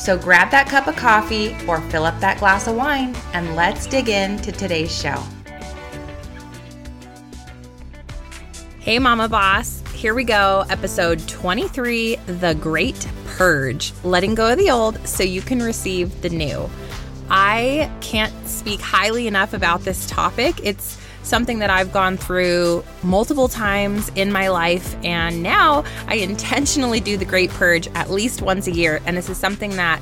So grab that cup of coffee or fill up that glass of wine and let's dig into today's show. Hey, Mama Boss. Here we go, episode 23 The Great Purge. Letting go of the old so you can receive the new. I can't speak highly enough about this topic. It's something that I've gone through multiple times in my life. And now I intentionally do the Great Purge at least once a year. And this is something that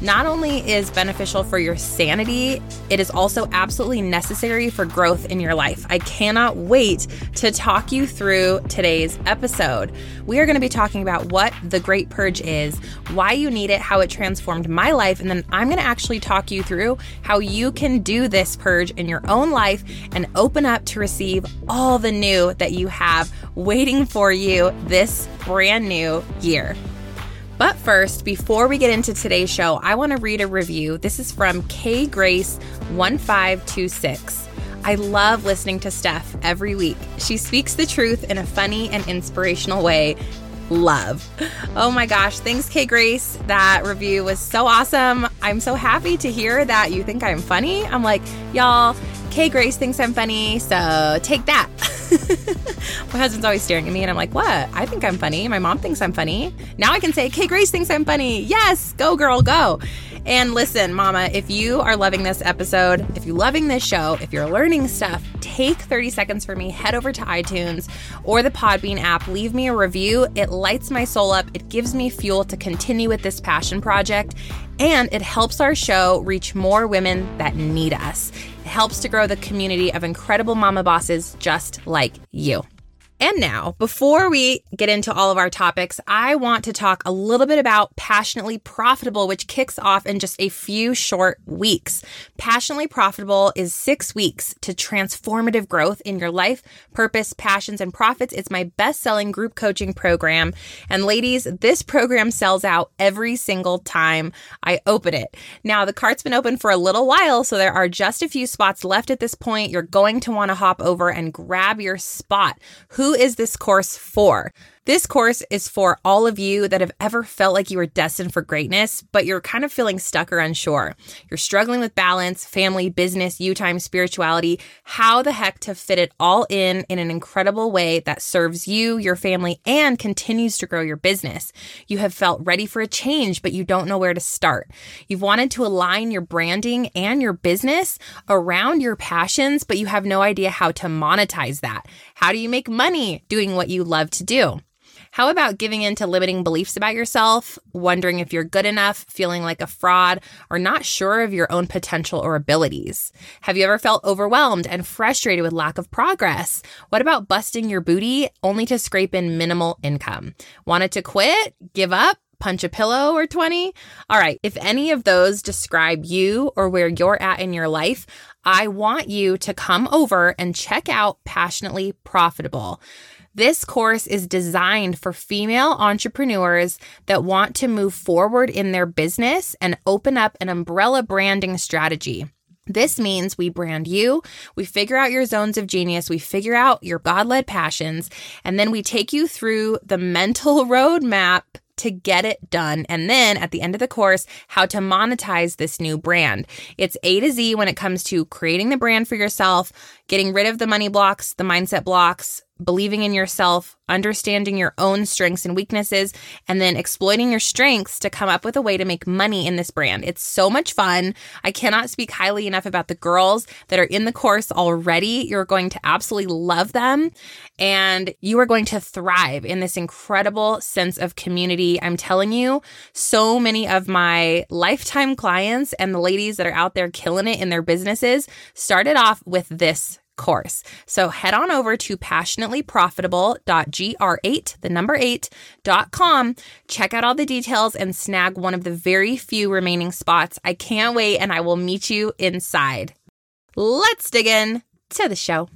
not only is beneficial for your sanity, it is also absolutely necessary for growth in your life. I cannot wait to talk you through today's episode. We are going to be talking about what the Great Purge is, why you need it, how it transformed my life, and then I'm going to actually talk you through how you can do this purge in your own life and open up to receive all the new that you have waiting for you this brand new year. But first, before we get into today's show, I want to read a review. This is from K Grace 1526. I love listening to Steph every week. She speaks the truth in a funny and inspirational way. Love. Oh my gosh, thanks, K Grace. That review was so awesome. I'm so happy to hear that you think I'm funny. I'm like, y'all, K Grace thinks I'm funny, so take that. my husband's always staring at me, and I'm like, what? I think I'm funny. My mom thinks I'm funny. Now I can say, K Grace thinks I'm funny. Yes, go, girl, go. And listen, mama, if you are loving this episode, if you're loving this show, if you're learning stuff, take 30 seconds for me, head over to iTunes or the Podbean app, leave me a review. It lights my soul up, it gives me fuel to continue with this passion project, and it helps our show reach more women that need us. Helps to grow the community of incredible mama bosses just like you. And now, before we get into all of our topics, I want to talk a little bit about Passionately Profitable, which kicks off in just a few short weeks. Passionately Profitable is six weeks to transformative growth in your life, purpose, passions, and profits. It's my best selling group coaching program. And ladies, this program sells out every single time I open it. Now, the cart's been open for a little while, so there are just a few spots left at this point. You're going to want to hop over and grab your spot. Who who is this course for? This course is for all of you that have ever felt like you were destined for greatness, but you're kind of feeling stuck or unsure. You're struggling with balance, family, business, you time, spirituality, how the heck to fit it all in in an incredible way that serves you, your family, and continues to grow your business. You have felt ready for a change, but you don't know where to start. You've wanted to align your branding and your business around your passions, but you have no idea how to monetize that. How do you make money doing what you love to do? How about giving in to limiting beliefs about yourself, wondering if you're good enough, feeling like a fraud, or not sure of your own potential or abilities? Have you ever felt overwhelmed and frustrated with lack of progress? What about busting your booty only to scrape in minimal income? Wanted to quit? Give up? punch a pillow or 20? All right, if any of those describe you or where you're at in your life, I want you to come over and check out Passionately Profitable. This course is designed for female entrepreneurs that want to move forward in their business and open up an umbrella branding strategy. This means we brand you, we figure out your zones of genius, we figure out your God led passions, and then we take you through the mental roadmap to get it done. And then at the end of the course, how to monetize this new brand. It's A to Z when it comes to creating the brand for yourself, getting rid of the money blocks, the mindset blocks, believing in yourself, understanding your own strengths and weaknesses, and then exploiting your strengths to come up with a way to make money in this brand. It's so much fun. I cannot speak highly enough about the girls that are in the course already. You're going to absolutely love them and you are going to thrive in this incredible sense of community. I'm telling you, so many of my lifetime clients and the ladies that are out there killing it in their businesses started off with this course. So head on over to passionatelyprofitable.gr8, the number 8.com. Check out all the details and snag one of the very few remaining spots. I can't wait and I will meet you inside. Let's dig in to the show.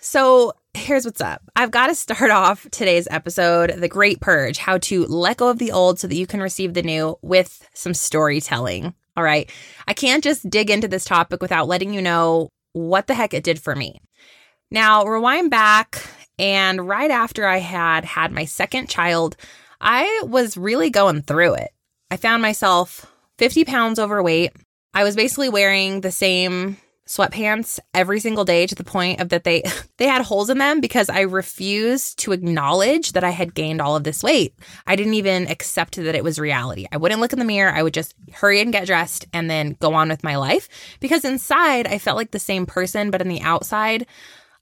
So, here's what's up. I've got to start off today's episode, The Great Purge, how to let go of the old so that you can receive the new with some storytelling. All right. I can't just dig into this topic without letting you know what the heck it did for me. Now, rewind back, and right after I had had my second child, I was really going through it. I found myself 50 pounds overweight. I was basically wearing the same sweatpants every single day to the point of that they they had holes in them because I refused to acknowledge that I had gained all of this weight. I didn't even accept that it was reality. I wouldn't look in the mirror. I would just hurry and get dressed and then go on with my life because inside I felt like the same person but on the outside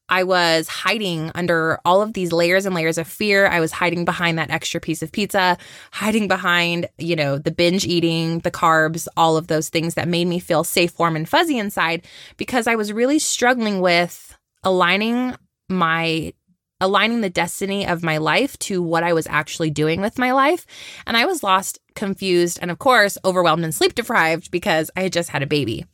I was hiding under all of these layers and layers of fear. I was hiding behind that extra piece of pizza, hiding behind, you know, the binge eating, the carbs, all of those things that made me feel safe, warm, and fuzzy inside because I was really struggling with aligning my aligning the destiny of my life to what I was actually doing with my life. And I was lost, confused, and of course, overwhelmed and sleep deprived because I had just had a baby.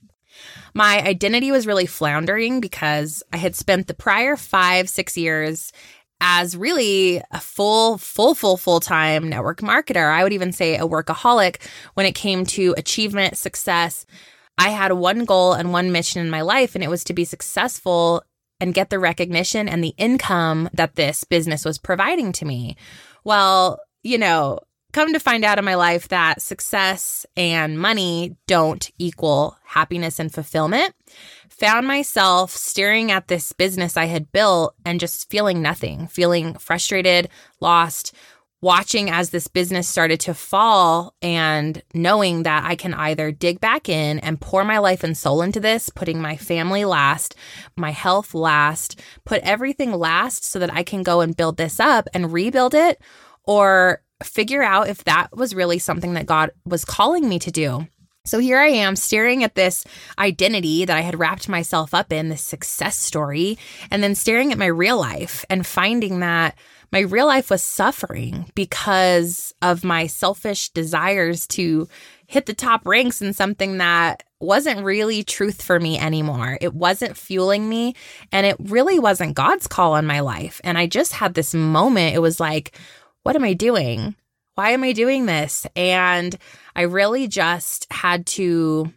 My identity was really floundering because I had spent the prior five, six years as really a full, full, full, full time network marketer. I would even say a workaholic when it came to achievement, success. I had one goal and one mission in my life, and it was to be successful and get the recognition and the income that this business was providing to me. Well, you know, come to find out in my life that success and money don't equal happiness and fulfillment. Found myself staring at this business I had built and just feeling nothing, feeling frustrated, lost, watching as this business started to fall and knowing that I can either dig back in and pour my life and soul into this, putting my family last, my health last, put everything last so that I can go and build this up and rebuild it, or figure out if that was really something that God was calling me to do. So here I am staring at this identity that I had wrapped myself up in, this success story, and then staring at my real life and finding that my real life was suffering because of my selfish desires to hit the top ranks in something that wasn't really truth for me anymore. It wasn't fueling me, and it really wasn't God's call on my life. And I just had this moment. It was like, what am I doing? Why am I doing this? And I really just had to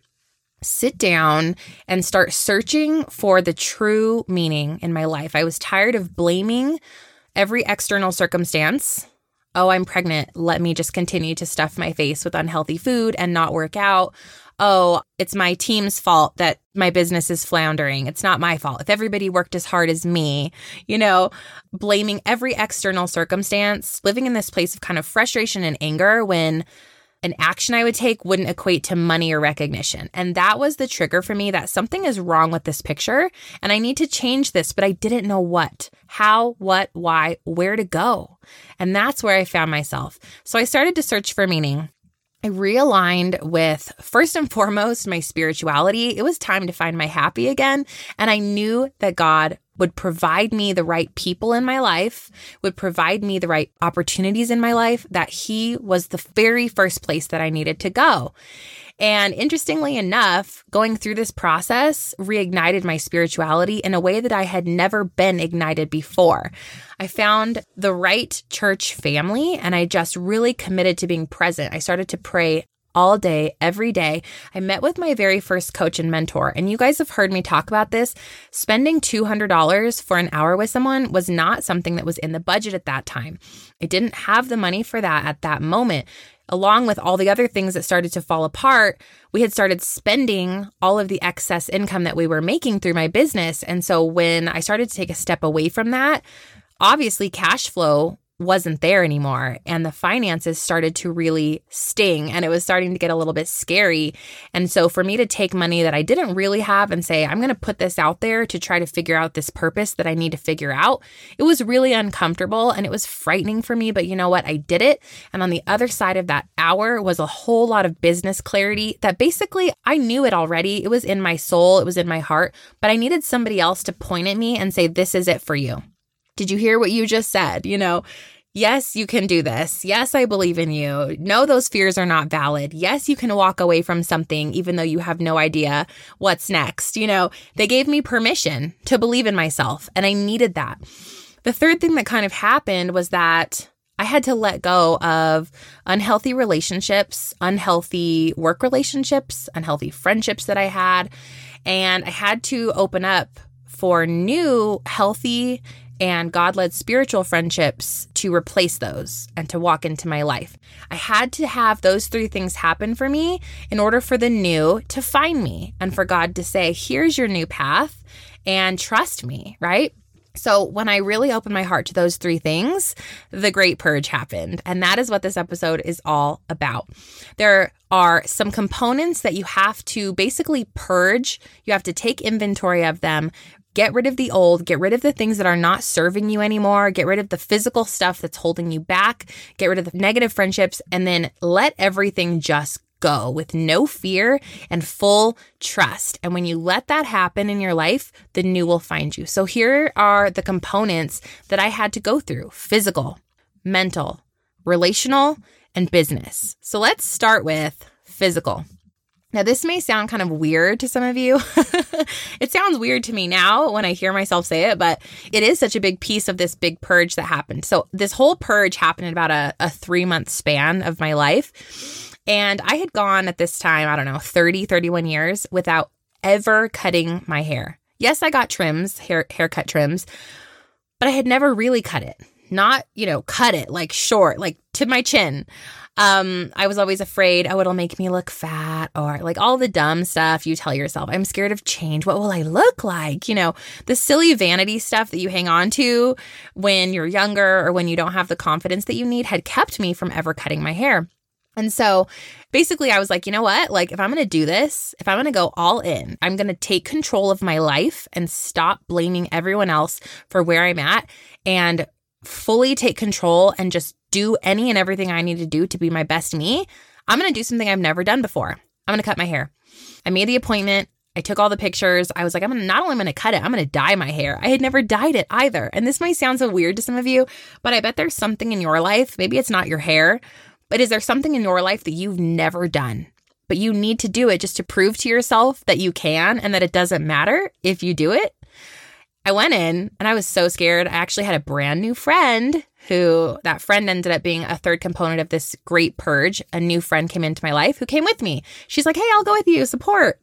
sit down and start searching for the true meaning in my life. I was tired of blaming every external circumstance. Oh, I'm pregnant. Let me just continue to stuff my face with unhealthy food and not work out oh, it's my team's fault that my business is floundering. It's not my fault. If everybody worked as hard as me, you know, blaming every external circumstance, living in this place of kind of frustration and anger when an action I would take wouldn't equate to money or recognition. And that was the trigger for me that something is wrong with this picture and I need to change this, but I didn't know what, how, what, why, where to go. And that's where I found myself. So I started to search for meaning. I realigned with first and foremost my spirituality. It was time to find my happy again. And I knew that God would provide me the right people in my life, would provide me the right opportunities in my life, that He was the very first place that I needed to go. And interestingly enough, going through this process reignited my spirituality in a way that I had never been ignited before. I found the right church family and I just really committed to being present. I started to pray all day, every day. I met with my very first coach and mentor, and you guys have heard me talk about this. Spending $200 for an hour with someone was not something that was in the budget at that time. I didn't have the money for that at that moment along with all the other things that started to fall apart, we had started spending all of the excess income that we were making through my business. And so when I started to take a step away from that, obviously cash flow wasn't there anymore and the finances started to really sting and it was starting to get a little bit scary. And so for me to take money that I didn't really have and say, I'm going to put this out there to try to figure out this purpose that I need to figure out, it was really uncomfortable and it was frightening for me. But you know what? I did it. And on the other side of that hour was a whole lot of business clarity that basically I knew it already. It was in my soul, it was in my heart, but I needed somebody else to point at me and say, This is it for you. Did you hear what you just said? You know, Yes, you can do this. Yes, I believe in you. No, those fears are not valid. Yes, you can walk away from something even though you have no idea what's next. You know, they gave me permission to believe in myself, and I needed that. The third thing that kind of happened was that I had to let go of unhealthy relationships, unhealthy work relationships, unhealthy friendships that I had. And I had to open up for new, healthy, and God led spiritual friendships to replace those and to walk into my life. I had to have those three things happen for me in order for the new to find me and for God to say, here's your new path and trust me, right? So, when I really opened my heart to those three things, the great purge happened. And that is what this episode is all about. There are some components that you have to basically purge. You have to take inventory of them, Get rid of the old, get rid of the things that are not serving you anymore, get rid of the physical stuff that's holding you back, get rid of the negative friendships, and then let everything just go with no fear and full trust. And when you let that happen in your life, the new will find you. So here are the components that I had to go through physical, mental, relational, and business. So let's start with physical. Now, this may sound kind of weird to some of you. it sounds weird to me now when I hear myself say it, but it is such a big piece of this big purge that happened. So, this whole purge happened in about a, a three month span of my life. And I had gone at this time, I don't know, 30, 31 years without ever cutting my hair. Yes, I got trims, hair haircut trims, but I had never really cut it. Not, you know, cut it like short, like to my chin. Um, I was always afraid, oh, it'll make me look fat or like all the dumb stuff you tell yourself. I'm scared of change. What will I look like? You know, the silly vanity stuff that you hang on to when you're younger or when you don't have the confidence that you need had kept me from ever cutting my hair. And so basically, I was like, you know what? Like, if I'm going to do this, if I'm going to go all in, I'm going to take control of my life and stop blaming everyone else for where I'm at and fully take control and just do any and everything I need to do to be my best me, I'm going to do something I've never done before. I'm going to cut my hair. I made the appointment. I took all the pictures. I was like, I'm not only going to cut it, I'm going to dye my hair. I had never dyed it either. And this might sound so weird to some of you, but I bet there's something in your life. Maybe it's not your hair, but is there something in your life that you've never done? But you need to do it just to prove to yourself that you can and that it doesn't matter if you do it. I went in and I was so scared. I actually had a brand new friend who that friend ended up being a third component of this great purge. A new friend came into my life who came with me. She's like, Hey, I'll go with you, support.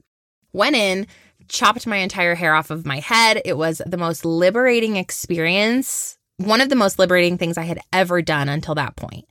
Went in, chopped my entire hair off of my head. It was the most liberating experience, one of the most liberating things I had ever done until that point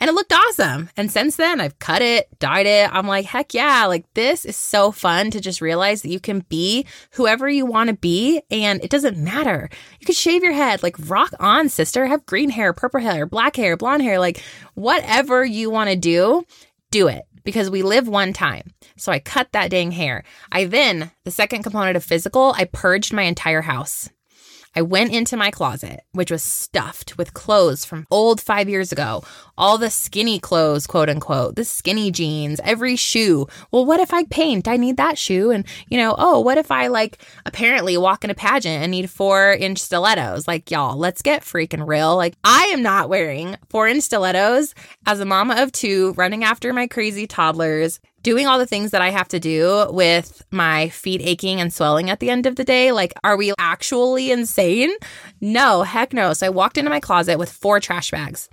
and it looked awesome. And since then, I've cut it, dyed it. I'm like, heck yeah, like this is so fun to just realize that you can be whoever you want to be and it doesn't matter. You could shave your head, like rock on, sister. Have green hair, purple hair, black hair, blonde hair, like whatever you want to do, do it because we live one time. So I cut that dang hair. I then, the second component of physical, I purged my entire house. I went into my closet, which was stuffed with clothes from old five years ago, all the skinny clothes, quote unquote, the skinny jeans, every shoe. Well, what if I paint? I need that shoe. And, you know, oh, what if I like apparently walk in a pageant and need four inch stilettos? Like, y'all, let's get freaking real. Like, I am not wearing four inch stilettos as a mama of two, running after my crazy toddlers doing all the things that I have to do with my feet aching and swelling at the end of the day. Like, are we actually insane? No, heck no. So I walked into my closet with four trash bags.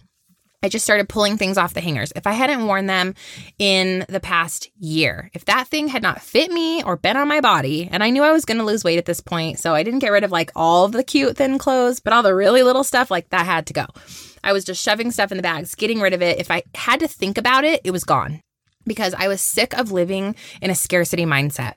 I just started pulling things off the hangers. If I hadn't worn them in the past year, if that thing had not fit me or been on my body, and I knew I was going to lose weight at this point, so I didn't get rid of like all of the cute thin clothes, but all the really little stuff, like that had to go. I was just shoving stuff in the bags, getting rid of it. If I had to think about it, it was gone because I was sick of living in a scarcity mindset.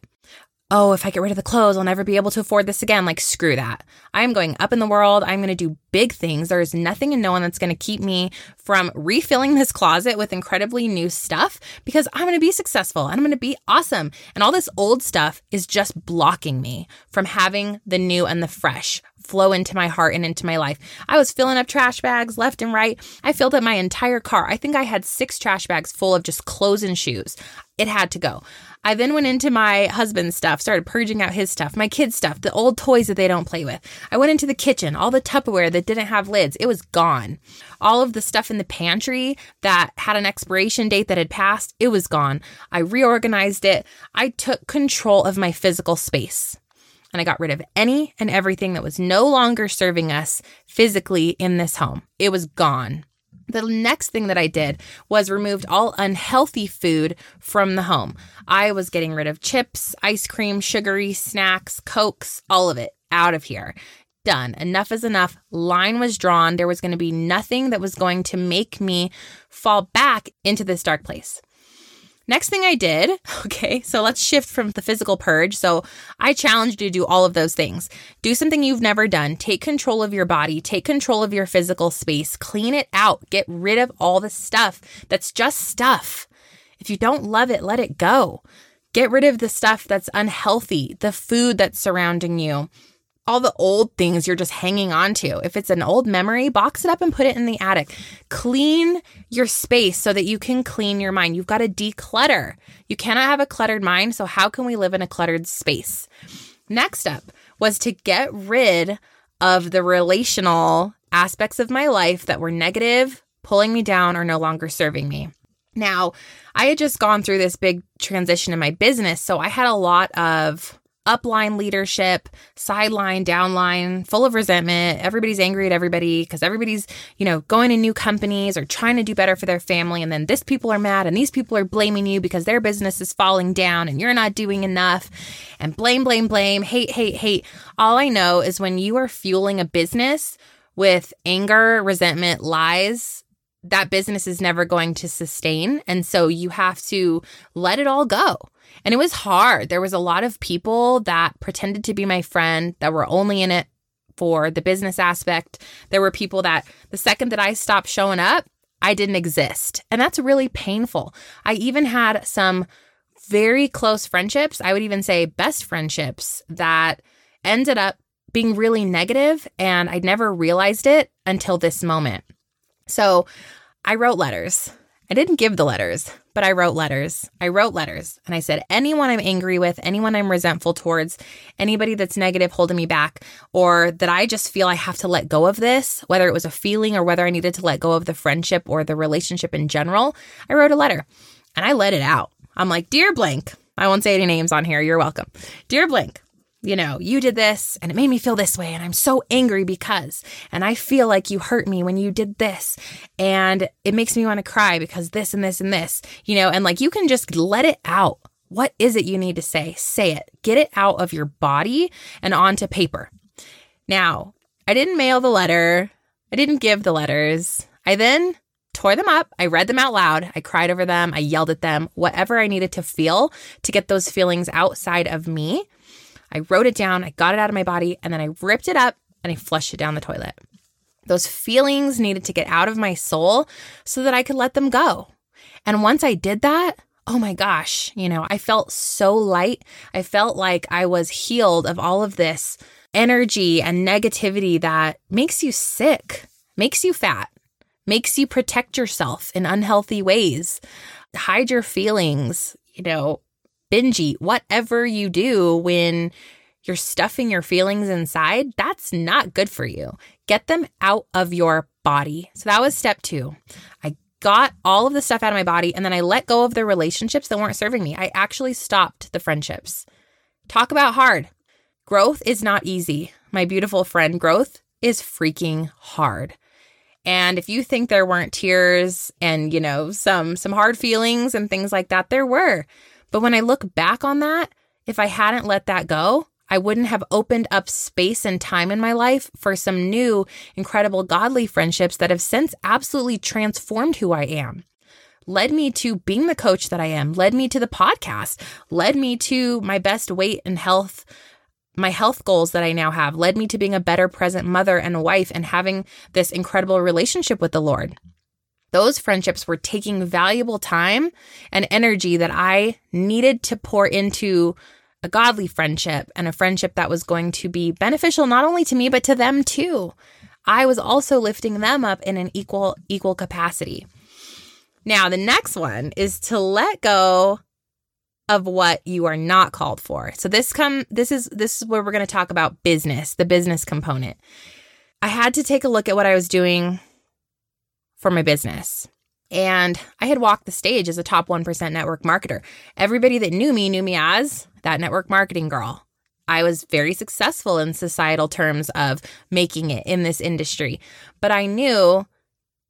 Oh, if I get rid of the clothes, I'll never be able to afford this again. Like, screw that. I'm going up in the world. I'm going to do big things. There is nothing and no one that's going to keep me from refilling this closet with incredibly new stuff because I'm going to be successful and I'm going to be awesome. And all this old stuff is just blocking me from having the new and the fresh flow into my heart and into my life. I was filling up trash bags left and right. I filled up my entire car. I think I had six trash bags full of just clothes and shoes. It had to go. I then went into my husband's stuff, started purging out his stuff, my kids' stuff, the old toys that they don't play with. I went into the kitchen, all the Tupperware that didn't have lids, it was gone. All of the stuff in the pantry that had an expiration date that had passed, it was gone. I reorganized it. I took control of my physical space and I got rid of any and everything that was no longer serving us physically in this home. It was gone. The next thing that I did was removed all unhealthy food from the home. I was getting rid of chips, ice cream, sugary snacks, cokes, all of it out of here. Done. Enough is enough. Line was drawn. There was going to be nothing that was going to make me fall back into this dark place. Next thing I did, okay, so let's shift from the physical purge. So I challenge you to do all of those things. Do something you've never done. Take control of your body, take control of your physical space, clean it out, get rid of all the stuff that's just stuff. If you don't love it, let it go. Get rid of the stuff that's unhealthy, the food that's surrounding you all the old things you're just hanging on to. If it's an old memory, box it up and put it in the attic. Clean your space so that you can clean your mind. You've got to declutter. You cannot have a cluttered mind. So, how can we live in a cluttered space? Next up was to get rid of the relational aspects of my life that were negative, pulling me down, or no longer serving me. Now, I had just gone through this big transition in my business. So, I had a lot of upline leadership, sideline, downline, full of resentment. Everybody's angry at everybody because everybody's, you know, going to new companies or trying to do better for their family. And then this people are mad and these people are blaming you because their business is falling down and you're not doing enough. And blame, blame, blame, hate, hate, hate. All I know is when you are fueling a business with anger, resentment, lies, that business is never going to sustain. And so you have to let it all go. And it was hard. There was a lot of people that pretended to be my friend that were only in it for the business aspect. There were people that the second that I stopped showing up, I didn't exist. And that's really painful. I even had some very close friendships, I would even say best friendships, that ended up being really negative, and I'd never realized it until this moment. So I wrote letters. I didn't give the letters, but I wrote letters. I wrote letters and I said, anyone I'm angry with, anyone I'm resentful towards, anybody that's negative holding me back, or that I just feel I have to let go of this, whether it was a feeling or whether I needed to let go of the friendship or the relationship in general, I wrote a letter and I let it out. I'm like, Dear Blank, I won't say any names on here. You're welcome. Dear Blank, you know, you did this and it made me feel this way. And I'm so angry because, and I feel like you hurt me when you did this. And it makes me want to cry because this and this and this, you know, and like you can just let it out. What is it you need to say? Say it. Get it out of your body and onto paper. Now, I didn't mail the letter. I didn't give the letters. I then tore them up. I read them out loud. I cried over them. I yelled at them, whatever I needed to feel to get those feelings outside of me. I wrote it down, I got it out of my body, and then I ripped it up and I flushed it down the toilet. Those feelings needed to get out of my soul so that I could let them go. And once I did that, oh my gosh, you know, I felt so light. I felt like I was healed of all of this energy and negativity that makes you sick, makes you fat, makes you protect yourself in unhealthy ways, hide your feelings, you know, binge eat, whatever you do when you're stuffing your feelings inside, that's not good for you. Get them out of your body. So that was step two. I got all of the stuff out of my body and then I let go of the relationships that weren't serving me. I actually stopped the friendships. Talk about hard. Growth is not easy. My beautiful friend, growth is freaking hard. And if you think there weren't tears and, you know, some some hard feelings and things like that, there were. But when I look back on that, if I hadn't let that go, I wouldn't have opened up space and time in my life for some new, incredible, godly friendships that have since absolutely transformed who I am. led me to being the coach that I am, led me to the podcast, led me to my best weight and health my health goals that I now have led me to being a better present mother and wife and having this incredible relationship with the Lord. Those friendships were taking valuable time and energy that I needed to pour into a godly friendship and a friendship that was going to be beneficial not only to me but to them too. I was also lifting them up in an equal equal capacity. Now, the next one is to let go of what you are not called for. So this come this is this is where we're going to talk about business, the business component. I had to take a look at what I was doing for my business. And I had walked the stage as a top 1% network marketer. Everybody that knew me knew me as that network marketing girl. I was very successful in societal terms of making it in this industry, but I knew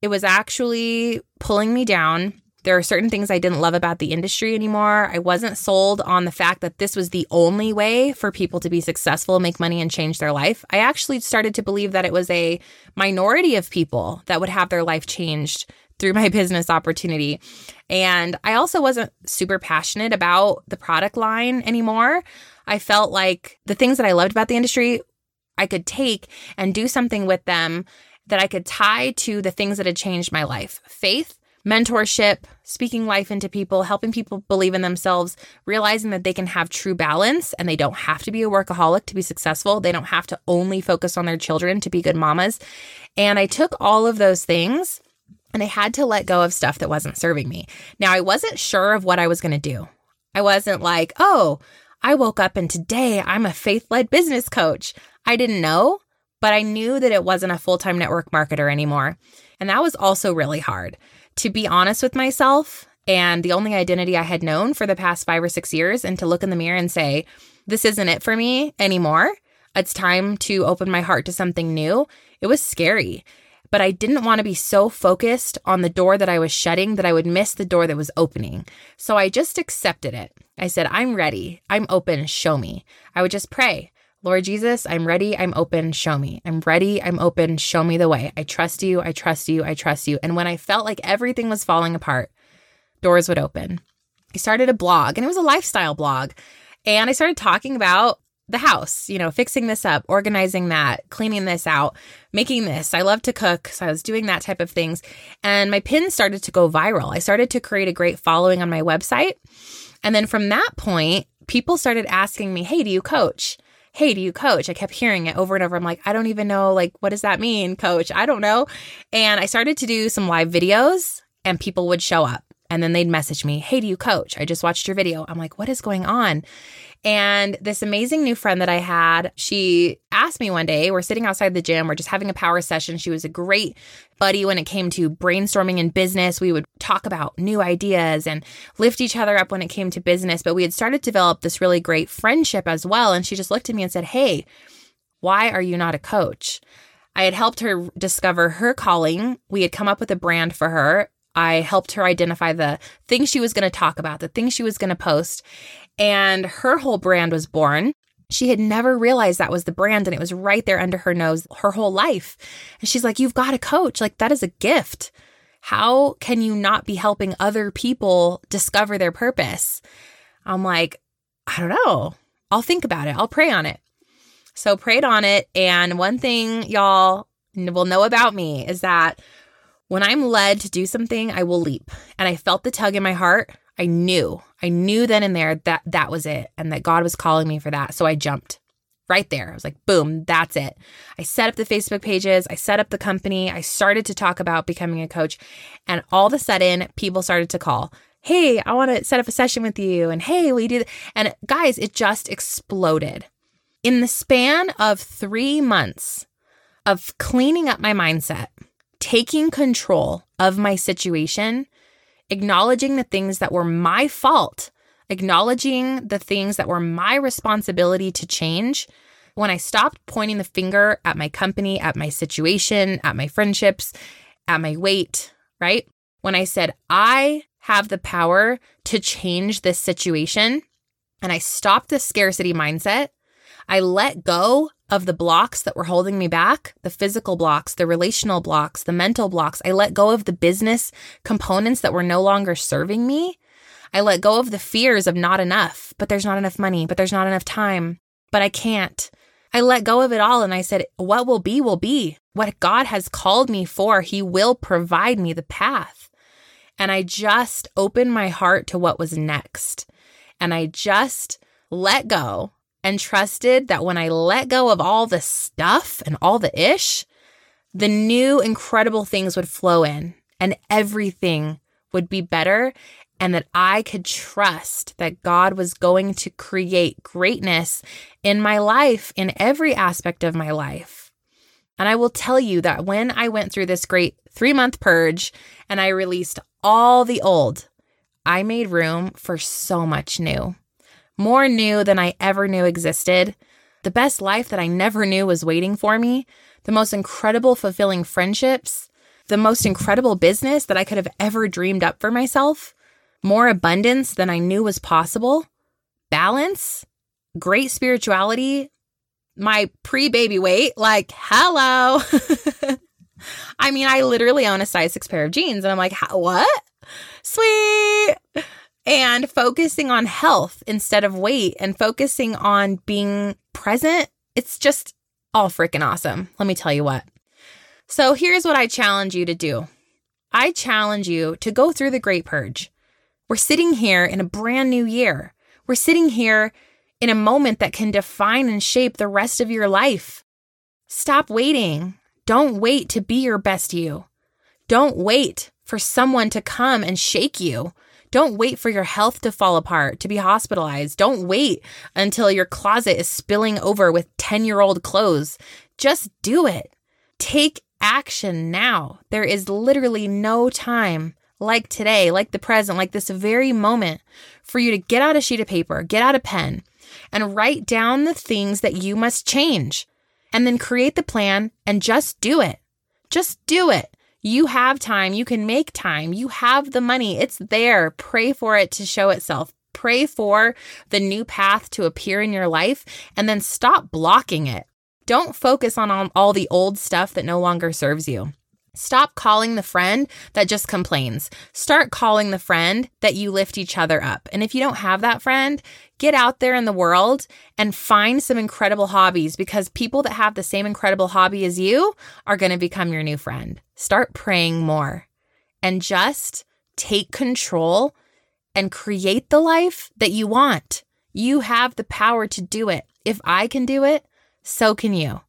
it was actually pulling me down there are certain things I didn't love about the industry anymore. I wasn't sold on the fact that this was the only way for people to be successful, make money, and change their life. I actually started to believe that it was a minority of people that would have their life changed through my business opportunity. And I also wasn't super passionate about the product line anymore. I felt like the things that I loved about the industry, I could take and do something with them that I could tie to the things that had changed my life faith mentorship, speaking life into people, helping people believe in themselves, realizing that they can have true balance and they don't have to be a workaholic to be successful. They don't have to only focus on their children to be good mamas. And I took all of those things and I had to let go of stuff that wasn't serving me. Now, I wasn't sure of what I was going to do. I wasn't like, oh, I woke up and today I'm a faith led business coach. I didn't know, but I knew that it wasn't a full time network marketer anymore. And that was also really hard to be honest with myself and the only identity I had known for the past five or six years, and to look in the mirror and say, this isn't it for me anymore. It's time to open my heart to something new. It was scary, but I didn't want to be so focused on the door that I was shutting that I would miss the door that was opening. So I just accepted it. I said, I'm ready. I'm open. Show me. I would just pray. Lord Jesus, I'm ready. I'm open. Show me. I'm ready. I'm open. Show me the way. I trust you. I trust you. I trust you. And when I felt like everything was falling apart, doors would open. I started a blog and it was a lifestyle blog. And I started talking about the house, you know, fixing this up, organizing that, cleaning this out, making this. I love to cook. So I was doing that type of things. And my pins started to go viral. I started to create a great following on my website. And then from that point, people started asking me, Hey, do you coach? Hey, do you coach? I kept hearing it over and over. I'm like, I don't even know, like, what does that mean, coach? I don't know. And I started to do some live videos and people would show up and then they'd message me, hey, do you coach? I just watched your video. I'm like, what is going on? And this amazing new friend that I had, she asked me one day, we're sitting outside the gym, we're just having a power session. She was a great buddy when it came to brainstorming in business. We would talk about new ideas and lift each other up when it came to business. But we had started to develop this really great friendship as well. And she just looked at me and said, Hey, why are you not a coach? I had helped her discover her calling. We had come up with a brand for her. I helped her identify the things she was going to talk about, the things she was going to post and her whole brand was born. She had never realized that was the brand and it was right there under her nose her whole life. And she's like, You've got a coach. Like, that is a gift. How can you not be helping other people discover their purpose? I'm like, I don't know. I'll think about it. I'll pray on it. So, prayed on it. And one thing y'all will know about me is that when I'm led to do something, I will leap. And I felt the tug in my heart. I knew, I knew then and there that that was it and that God was calling me for that. So I jumped right there. I was like, boom, that's it. I set up the Facebook pages, I set up the company, I started to talk about becoming a coach. And all of a sudden, people started to call. Hey, I want to set up a session with you. And hey, we do. And guys, it just exploded. In the span of three months of cleaning up my mindset, taking control of my situation, acknowledging the things that were my fault, acknowledging the things that were my responsibility to change. When I stopped pointing the finger at my company, at my situation, at my friendships, at my weight, right? When I said, I have the power to change this situation, and I stopped the scarcity mindset, I let go of the blocks that were holding me back the physical blocks, the relational blocks, the mental blocks. I let go of the business components that were no longer serving me. I let go of the fears of not enough, but there's not enough money, but there's not enough time, but I can't. I let go of it all and I said, what will be, will be. What God has called me for, He will provide me the path. And I just opened my heart to what was next. And I just let go and trusted that when I let go of all the stuff and all the ish, the new incredible things would flow in and everything would be better. And that I could trust that God was going to create greatness in my life, in every aspect of my life. And I will tell you that when I went through this great three month purge and I released all the old, I made room for so much new more new than I ever knew existed, the best life that I never knew was waiting for me, the most incredible, fulfilling friendships, the most incredible business that I could have ever dreamed up for myself, more abundance than I knew was possible, balance, great spirituality, my pre baby weight, like, hello. I mean, I literally own a size six pair of jeans, and I'm like, what? Sweet and focusing on health instead of weight and focusing on being present. It's just all freaking awesome. Let me tell you what. So here's what I challenge you to do. I challenge you to go through the Great Purge. We're sitting here in a brand new year. We're sitting here in a moment that can define and shape the rest of your life. Stop waiting. Don't wait to be your best you. Don't wait for someone to come and shake you don't wait for your health to fall apart, to be hospitalized. Don't wait until your closet is spilling over with 10 year old clothes. Just do it. Take action now. There is literally no time like today, like the present, like this very moment for you to get out a sheet of paper, get out a pen, and write down the things that you must change. And then create the plan and just do it. Just do it. You have time. You can make time. You have the money. It's there. Pray for it to show itself. Pray for the new path to appear in your life and then stop blocking it. Don't focus on all the old stuff that no longer serves you. Stop calling the friend that just complains. Start calling the friend that you lift each other up. And if you don't have that friend, get out there in the world and find some incredible hobbies because people that have the same incredible hobby as you are going to become your new friend. Start praying more and just take control and create the life that you want. You have the power to do it. If I can do it, so can you.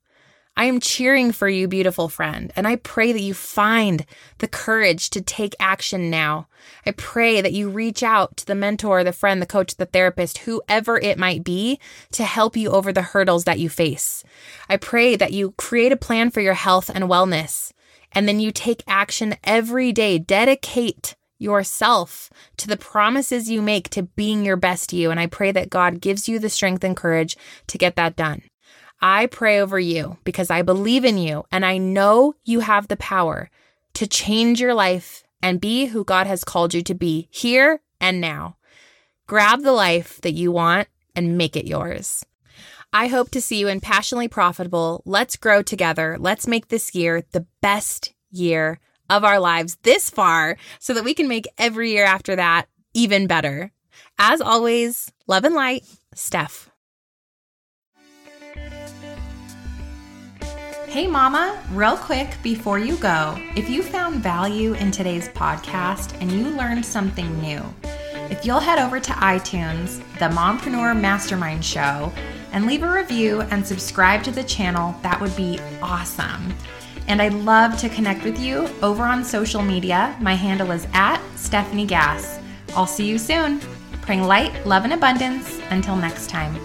I am cheering for you, beautiful friend, and I pray that you find the courage to take action now. I pray that you reach out to the mentor, the friend, the coach, the therapist, whoever it might be, to help you over the hurdles that you face. I pray that you create a plan for your health and wellness, and then you take action every day. Dedicate yourself to the promises you make to being your best you. And I pray that God gives you the strength and courage to get that done. I pray over you because I believe in you and I know you have the power to change your life and be who God has called you to be here and now. Grab the life that you want and make it yours. I hope to see you in Passionately Profitable. Let's grow together. Let's make this year the best year of our lives this far so that we can make every year after that even better. As always, love and light, Steph. Hey, Mama, real quick before you go, if you found value in today's podcast and you learned something new, if you'll head over to iTunes, the Mompreneur Mastermind Show, and leave a review and subscribe to the channel, that would be awesome. And I'd love to connect with you over on social media. My handle is at Stefanie Gass. I'll see you soon. Praying light, love, and abundance. Until next time.